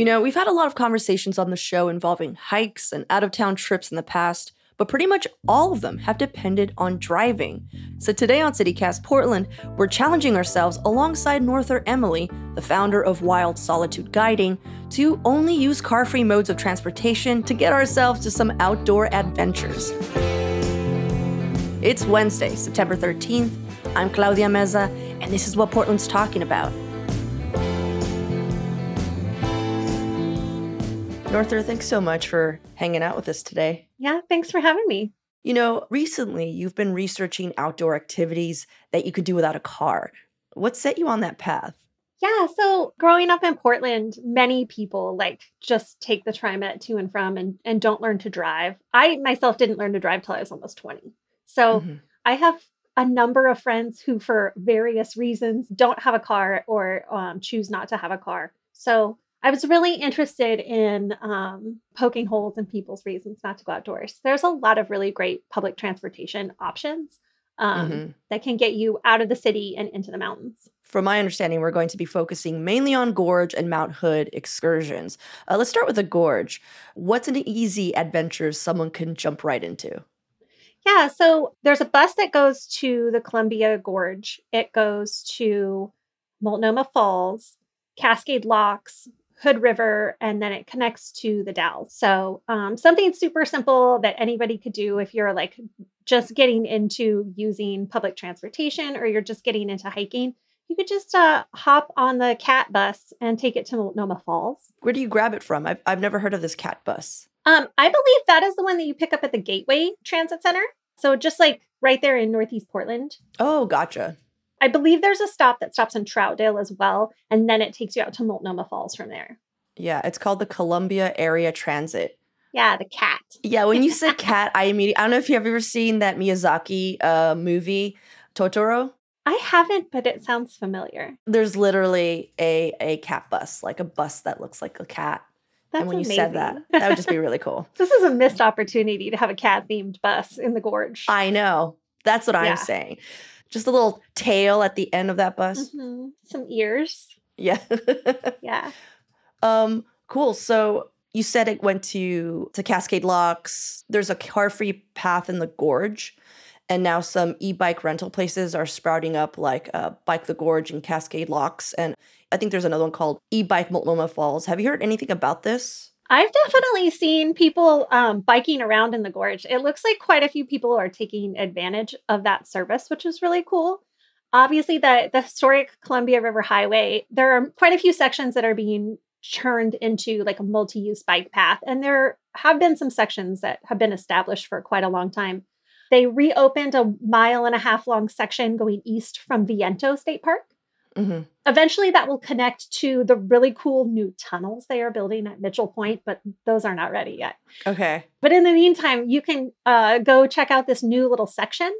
You know, we've had a lot of conversations on the show involving hikes and out of town trips in the past, but pretty much all of them have depended on driving. So today on CityCast Portland, we're challenging ourselves alongside Norther Emily, the founder of Wild Solitude Guiding, to only use car free modes of transportation to get ourselves to some outdoor adventures. It's Wednesday, September 13th. I'm Claudia Meza, and this is what Portland's talking about. Norther, thanks so much for hanging out with us today. Yeah, thanks for having me. You know, recently you've been researching outdoor activities that you could do without a car. What set you on that path? Yeah, so growing up in Portland, many people like just take the TriMet to and from and, and don't learn to drive. I myself didn't learn to drive till I was almost 20. So mm-hmm. I have a number of friends who, for various reasons, don't have a car or um, choose not to have a car. So I was really interested in um, poking holes in people's reasons not to go outdoors. There's a lot of really great public transportation options um, mm-hmm. that can get you out of the city and into the mountains. From my understanding, we're going to be focusing mainly on Gorge and Mount Hood excursions. Uh, let's start with the Gorge. What's an easy adventure someone can jump right into? Yeah, so there's a bus that goes to the Columbia Gorge. It goes to Multnomah Falls, Cascade Locks, Hood River, and then it connects to the Dalles. So um, something super simple that anybody could do if you're like just getting into using public transportation or you're just getting into hiking. You could just uh, hop on the cat bus and take it to Multnomah Falls. Where do you grab it from? I've, I've never heard of this cat bus. Um, I believe that is the one that you pick up at the Gateway Transit Center. So just like right there in Northeast Portland. Oh, gotcha. I believe there's a stop that stops in Troutdale as well, and then it takes you out to Multnomah Falls from there. Yeah, it's called the Columbia Area Transit. Yeah, the cat. Yeah, when you said cat, I immediately I don't know if you've ever seen that Miyazaki uh, movie Totoro. I haven't, but it sounds familiar. There's literally a a cat bus, like a bus that looks like a cat. That's and when amazing. you said that, that would just be really cool. this is a missed opportunity to have a cat themed bus in the gorge. I know. That's what yeah. I'm saying. Just a little tail at the end of that bus. Mm-hmm. Some ears. Yeah. yeah. Um, cool. So you said it went to to Cascade Locks. There's a car-free path in the gorge, and now some e-bike rental places are sprouting up, like uh, Bike the Gorge and Cascade Locks, and I think there's another one called E-Bike Multnomah Falls. Have you heard anything about this? I've definitely seen people um, biking around in the gorge. It looks like quite a few people are taking advantage of that service, which is really cool. Obviously, the, the historic Columbia River Highway, there are quite a few sections that are being turned into like a multi-use bike path and there have been some sections that have been established for quite a long time they reopened a mile and a half long section going east from viento state park mm-hmm. eventually that will connect to the really cool new tunnels they are building at mitchell point but those are not ready yet okay but in the meantime you can uh, go check out this new little section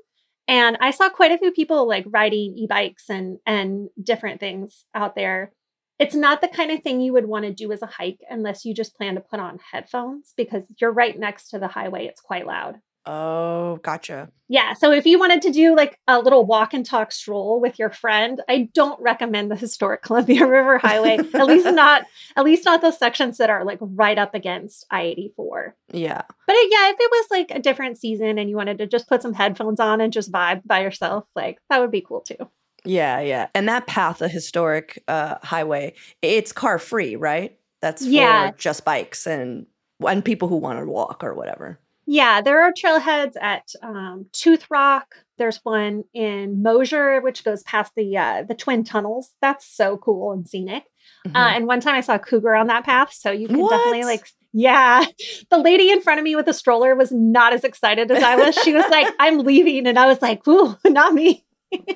and i saw quite a few people like riding e-bikes and and different things out there it's not the kind of thing you would want to do as a hike unless you just plan to put on headphones because you're right next to the highway. It's quite loud. Oh, gotcha. Yeah. So if you wanted to do like a little walk and talk stroll with your friend, I don't recommend the historic Columbia River Highway. at least not at least not those sections that are like right up against I-84. Yeah. But it, yeah, if it was like a different season and you wanted to just put some headphones on and just vibe by yourself, like that would be cool too. Yeah, yeah. And that path, the historic uh, highway, it's car free, right? That's for yeah. just bikes and and people who want to walk or whatever. Yeah, there are trailheads at um, Tooth Rock. There's one in Mosier, which goes past the uh, the twin tunnels. That's so cool and scenic. Uh, mm-hmm. Uh, and one time I saw a cougar on that path, so you can what? definitely like. Yeah, the lady in front of me with the stroller was not as excited as I was. She was like, "I'm leaving," and I was like, "Ooh, not me." um,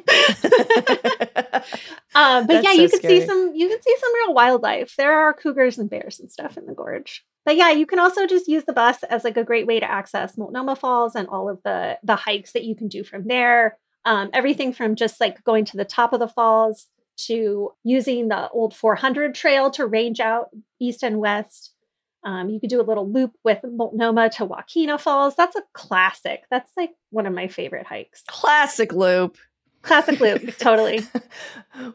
but That's yeah, so you can scary. see some you can see some real wildlife. There are cougars and bears and stuff in the gorge. But yeah, you can also just use the bus as like a great way to access Multnomah Falls and all of the the hikes that you can do from there. Um, everything from just like going to the top of the falls to using the old 400 trail to range out east and west. Um, you could do a little loop with Multnomah to Wahkeena Falls. That's a classic. That's like one of my favorite hikes. Classic loop. Classic loop, totally.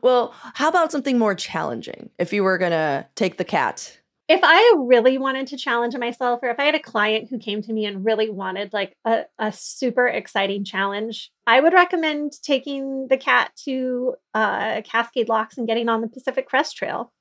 well, how about something more challenging? If you were gonna take the cat, if I really wanted to challenge myself, or if I had a client who came to me and really wanted like a, a super exciting challenge, I would recommend taking the cat to uh, Cascade Locks and getting on the Pacific Crest Trail.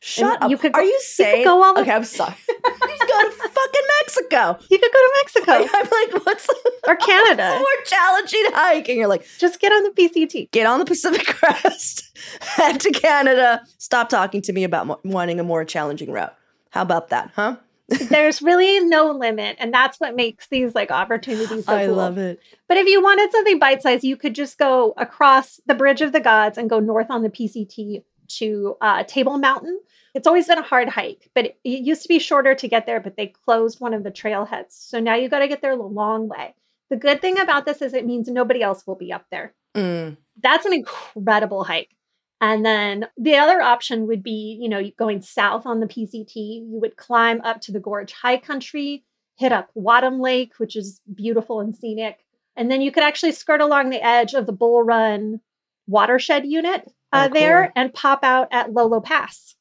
shut up. you could Are go- you you saying? go all the- okay, I'm sorry. you could go to fucking Mexico. You could go to Mexico I'm like, what's or what's Canada. more challenging hike? And you're like, Just get on the PCT. get on the Pacific Crest, head to Canada. Stop talking to me about mo- wanting a more challenging route. How about that, huh? There's really no limit, and that's what makes these like opportunities so I cool. love it. But if you wanted something bite sized, you could just go across the Bridge of the Gods and go north on the PCT to uh, Table Mountain. It's always been a hard hike, but it, it used to be shorter to get there, but they closed one of the trailheads. So now you got to get there a long way. The good thing about this is it means nobody else will be up there. Mm. That's an incredible hike. And then the other option would be, you know, going south on the PCT. You would climb up to the Gorge High Country, hit up Wahtum Lake, which is beautiful and scenic. And then you could actually skirt along the edge of the Bull Run watershed unit uh, Oh, there and pop out at Lolo Pass.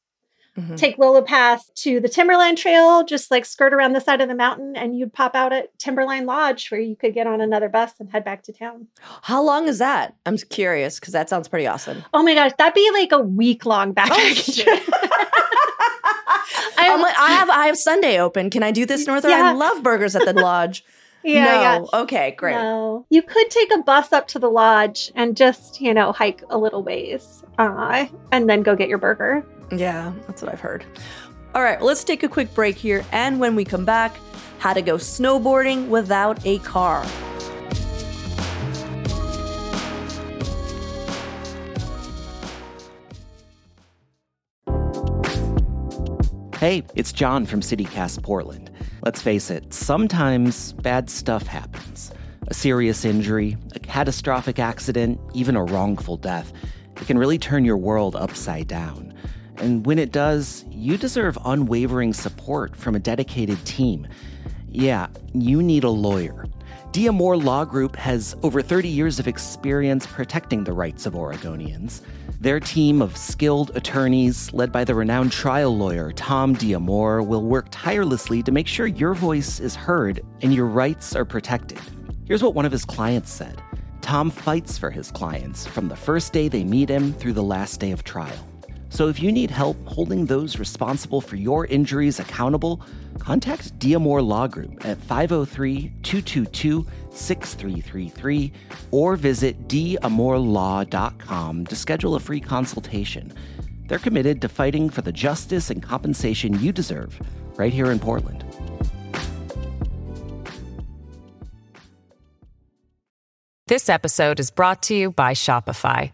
Mhm. Take Lolo Pass to the Timberline Trail, just like skirt around the side of the mountain, and you'd pop out at Timberline Lodge where you could get on another bus and head back to town. How long is that? I'm curious because that sounds pretty awesome. Oh my gosh, that'd be like a week long backpacking trip. I'm like, I have I have Sunday open. Can I do this, Norther? Yeah. I love burgers at the lodge. yeah, yeah. Okay, great. No. You could take a bus up to the lodge and just, you know, hike a little ways uh, and then go get your burger. Yeah, that's what I've heard. All right, let's take a quick break here. And when we come back, how to go snowboarding without a car. Hey, it's John from CityCast Portland. Let's face it, sometimes bad stuff happens. A serious injury, a catastrophic accident, even a wrongful death. It can really turn your world upside down. And when it does, you deserve unwavering support from a dedicated team. Yeah, you need a lawyer. D'Amore Law Group has over 30 years of experience protecting the rights of Oregonians. Their team of skilled attorneys, led by the renowned trial lawyer Tom D'Amore, will work tirelessly to make sure your voice is heard and your rights are protected. Here's what one of his clients said Tom fights for his clients from the first day they meet him through the last day of trial. So if you need help holding those responsible for your injuries accountable, contact D'Amore Law Group at 503 222 6333 or visit damorelaw.com to schedule a free consultation. They're committed to fighting for the justice and compensation you deserve right here in Portland. This episode is brought to you by Shopify.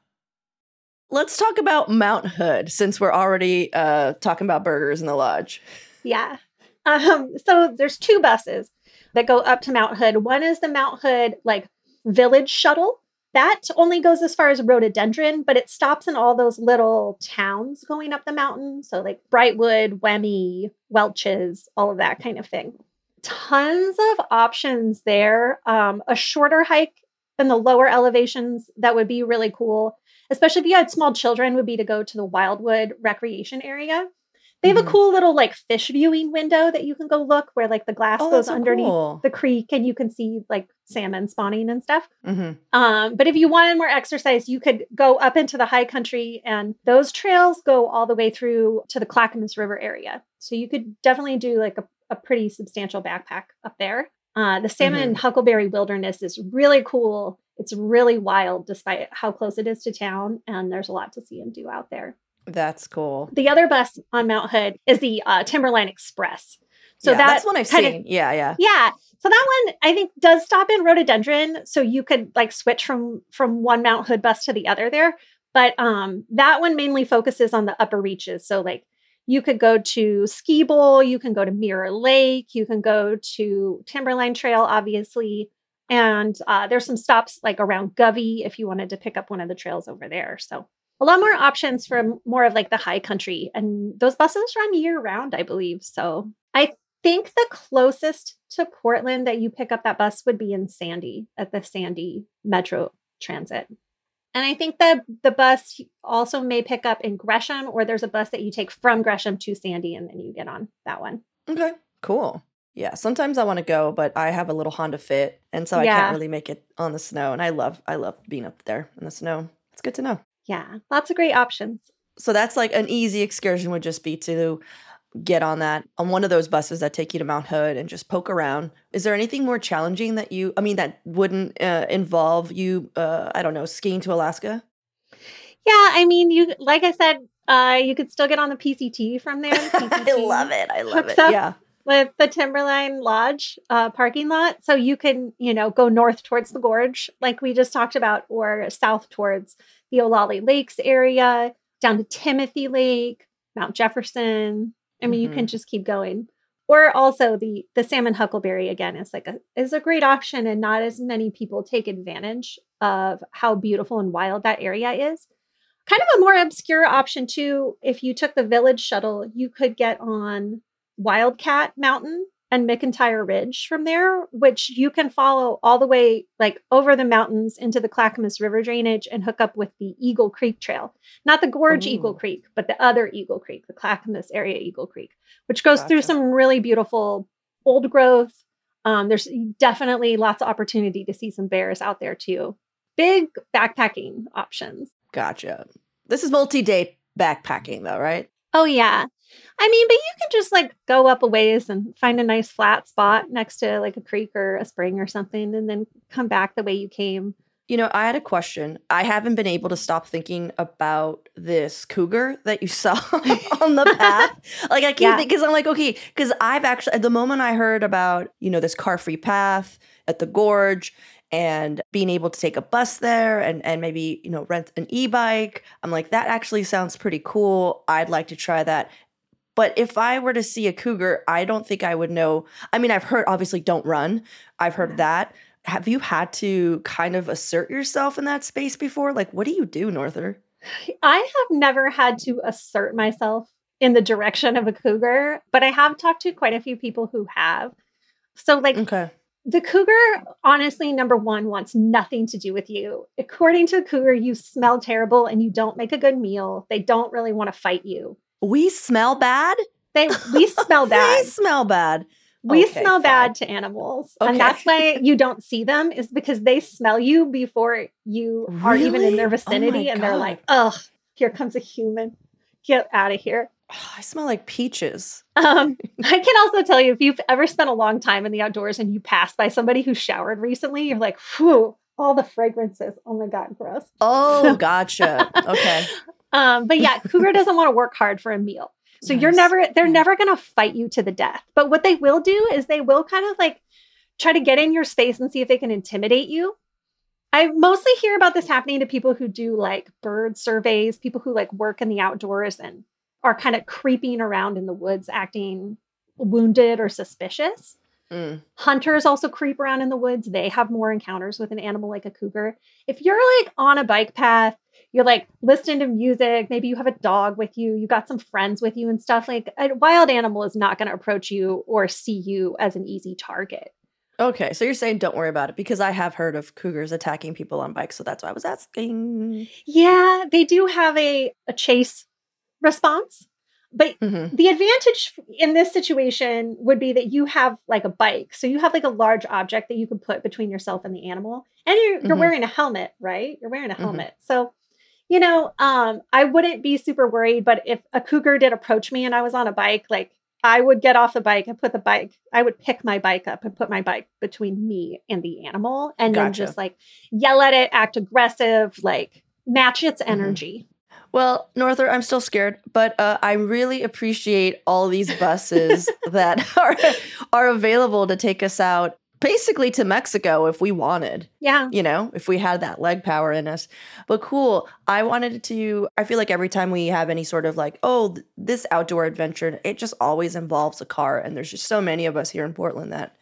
Let's talk about Mount Hood since we're already uh, talking about burgers in the lodge. Yeah. Um, so there's two buses that go up to Mount Hood. One is the Mount Hood like village shuttle. That only goes as far as rhododendron, but it stops in all those little towns going up the mountain. So like Brightwood, Wemme, Welches, all of that kind of thing. Tons of options there. Um, a shorter hike in the lower elevations that would be really cool, especially if you had small children, would be to go to the Wildwood recreation area They have Mhm. a cool little like fish viewing window that you can go look where like the glass Oh, goes so underneath cool. the creek and you can see like salmon spawning and stuff. Mhm. Um, but if you wanted more exercise, you could go up into the high country, and those trails go all the way through to the Clackamas River area. So you could definitely do like a, a pretty substantial backpack up there. Uh, the Salmon and Huckleberry Wilderness is really cool. It's really wild, despite how close it is to town, and there's a lot to see and do out there. That's cool. The other bus on Mount Hood is the uh, Timberline Express. So Yeah, that that's one I've kind of- seen. yeah, yeah. yeah. So that one I think does stop in rhododendron. So you could like switch from from one Mount Hood bus to the other there. But um that one mainly focuses on the upper reaches. So like you could go to Ski Bowl, you can go to Mirror Lake, you can go to Timberline Trail, obviously. And uh, there's some stops like around Govey if you wanted to pick up one of the trails over there. So a lot more options for more of like the high country. And those buses run year round, I believe. So I think the closest to Portland that you pick up that bus would be in Sandy at the Sandy Metro Transit. And I think the the bus also may pick up in Gresham, or there's a bus that you take from Gresham to Sandy, and then you get on that one. Okay, cool. Yeah, sometimes I want to go, but I have a little Honda Fit, and so I can't really make it on the snow. And I love, I love being up there in the snow. It's good to know. Yeah, lots of great options. So that's like an easy excursion would just be to get on that on one of those buses that take you to Mount Hood and just poke around. Is there anything more challenging that you? I mean, that wouldn't uh, involve you? Uh, I don't know, skiing to Alaska. Yeah, I mean, you like I said, uh, you could still get on the PCT from there. I PCT. love it. I love it. up. Yeah. With the Timberline Lodge uh, parking lot. So you can, you know, go north towards the gorge, like we just talked about, or south towards the Olallie Lakes area, down to Timothy Lake, Mount Jefferson. I mean, you can just keep going. Or also the the salmon huckleberry again is like a is a great option, and not as many people take advantage of how beautiful and wild that area is. Kind of a more obscure option too. If you took the village shuttle, you could get on Wildcat Mountain and McIntyre Ridge from there, which you can follow all the way like over the mountains into the Clackamas River drainage and hook up with the Eagle Creek Trail. Not the Gorge Eagle Creek, but the other Eagle Creek, the Clackamas area Eagle Creek, which goes through some really beautiful old growth. Um, there's definitely lots of opportunity to see some bears out there too. Big backpacking options. Gotcha. This is multi-day backpacking, though, right? Oh yeah. I mean, but you can just like go up a ways and find a nice flat spot next to like a creek or a spring or something and then come back the way you came. You know, I had a question. I haven't been able to stop thinking about this cougar that you saw on the path. Like I keep Yeah. because I'm like, okay, because I've actually at the moment I heard about, you know, this car-free path at the gorge and being able to take a bus there and and maybe, you know, rent an e-bike. I'm like, that actually sounds pretty cool. I'd like to try that. But if I were to see a cougar, I don't think I would know. I mean, I've heard obviously don't run. I've heard that. Have you had to kind of assert yourself in that space before? Like, what do you do, Norther? I have never had to assert myself in the direction of a cougar, but I have talked to quite a few people who have. So, like, Okay. the cougar, honestly, number one, wants nothing to do with you. According to the cougar, you smell terrible and you don't make a good meal. They don't really want to fight you. We smell bad? They we smell bad. We smell bad. We Okay, smell fine. bad to animals. Okay. And that's why you don't see them, is because they smell you before you are even in Really? their Oh vicinity. and they're like, ugh, here comes a human. Get out of here. Oh, I smell like peaches. Um, I can also tell you if you've ever spent a long time in the outdoors and you pass by somebody who showered recently, you're like, whew, all the fragrances. Oh my God, gross. Oh, gotcha. Okay. Um, but yeah, cougar doesn't want to work hard for a meal. So you're never they're never gonna fight you to the death. But what they will do is they will kind of like try to get in your space and see if they can intimidate you. I mostly hear about this happening to people who do like bird surveys, people who like work in the outdoors and are kind of creeping around in the woods acting wounded or suspicious. Mm. Hunters also creep around in the woods. They have more encounters with an animal like a cougar. If you're like on a bike path, you're like listening to music, maybe you have a dog with you, you got some friends with you and stuff, like a wild animal is not going to approach you or see you as an easy target. Okay. So you're saying don't worry about it because I have heard of cougars attacking people on bikes. So that's why I was asking. Yeah, they do have a, a chase response. But mm-hmm. the advantage in this situation would be that you have like a bike. So you have like a large object that you can put between yourself and the animal. And you're, you're mm-hmm. wearing a helmet, right? You're wearing a mm-hmm. helmet. Mm-hmm. So, you know, um, I wouldn't be super worried. But if a cougar did approach me and I was on a bike, like I would get off the bike and put the bike, I would pick my bike up and put my bike between me and the animal and gotcha. then just like yell at it, act aggressive, like match its mm-hmm. energy. Well, Norther, I'm still scared, but uh, I really appreciate all these buses that are are available to take us out basically to Mexico if we wanted. Yeah. You know, if we had that leg power in us. But cool. I wanted to, I feel like every time we have any sort of like, oh, this outdoor adventure, it just always involves a car. And there's just so many of us here in Portland that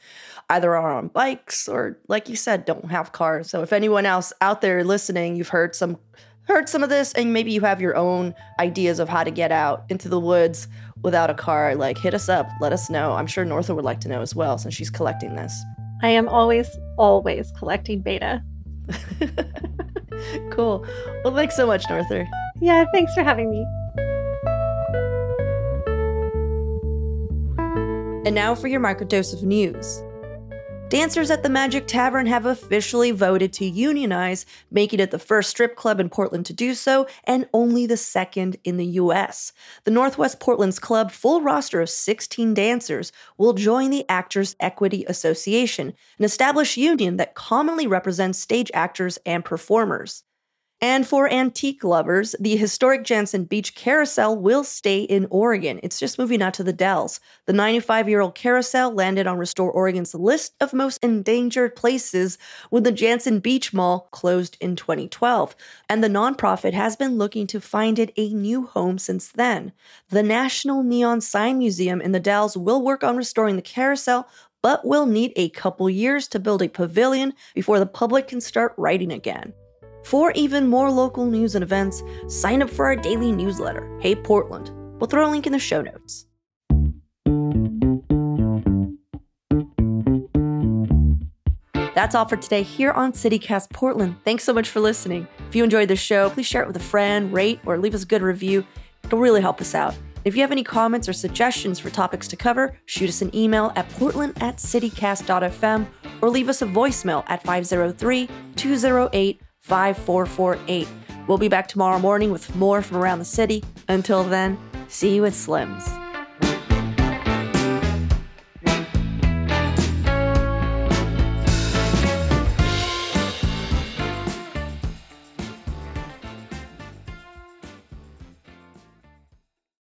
either are on bikes or, like you said, don't have cars. So if anyone else out there listening, you've heard some heard some of this and maybe you have your own ideas of how to get out into the woods without a car, like hit us up, let us know. I'm sure Norther would like to know as well since she's collecting this. I am always, always collecting beta. cool. Well, thanks so much, Norther. Yeah, thanks for having me. And now for your microdose of news. Dancers at the Magic Garden have officially voted to unionize, making it the first strip club in Portland to do so and only the second in the US. The Northwest Portland's club, full roster of 16 dancers, will join the Actors Equity Association, an established union that commonly represents stage actors and performers. And for antique lovers, the historic Jantzen Beach Carousel will stay in Oregon. It's just moving out to the Dalles. The 95 year old carousel landed on Restore Oregon's list of most endangered places when the Jantzen Beach Mall closed in 2012. And the nonprofit has been looking to find it a new home since then. The National Neon Sign Museum in the Dalles will work on restoring the carousel but will need a couple years to build a pavilion before the public can start writing again. For even more local news and events, sign up for our daily newsletter, Hey Portland. We'll throw a link in the show notes. That's all for today here on CityCast Portland. Thanks so much for listening. If you enjoyed the show, please share it with a friend, rate, or leave us a good review. It'll really help us out. If you have any comments or suggestions for topics to cover, shoot us an email at portland at citycast.fm or leave us a voicemail at 503 208 5448. We'll be back tomorrow morning with more from around the city. Until then, see you at Slim's.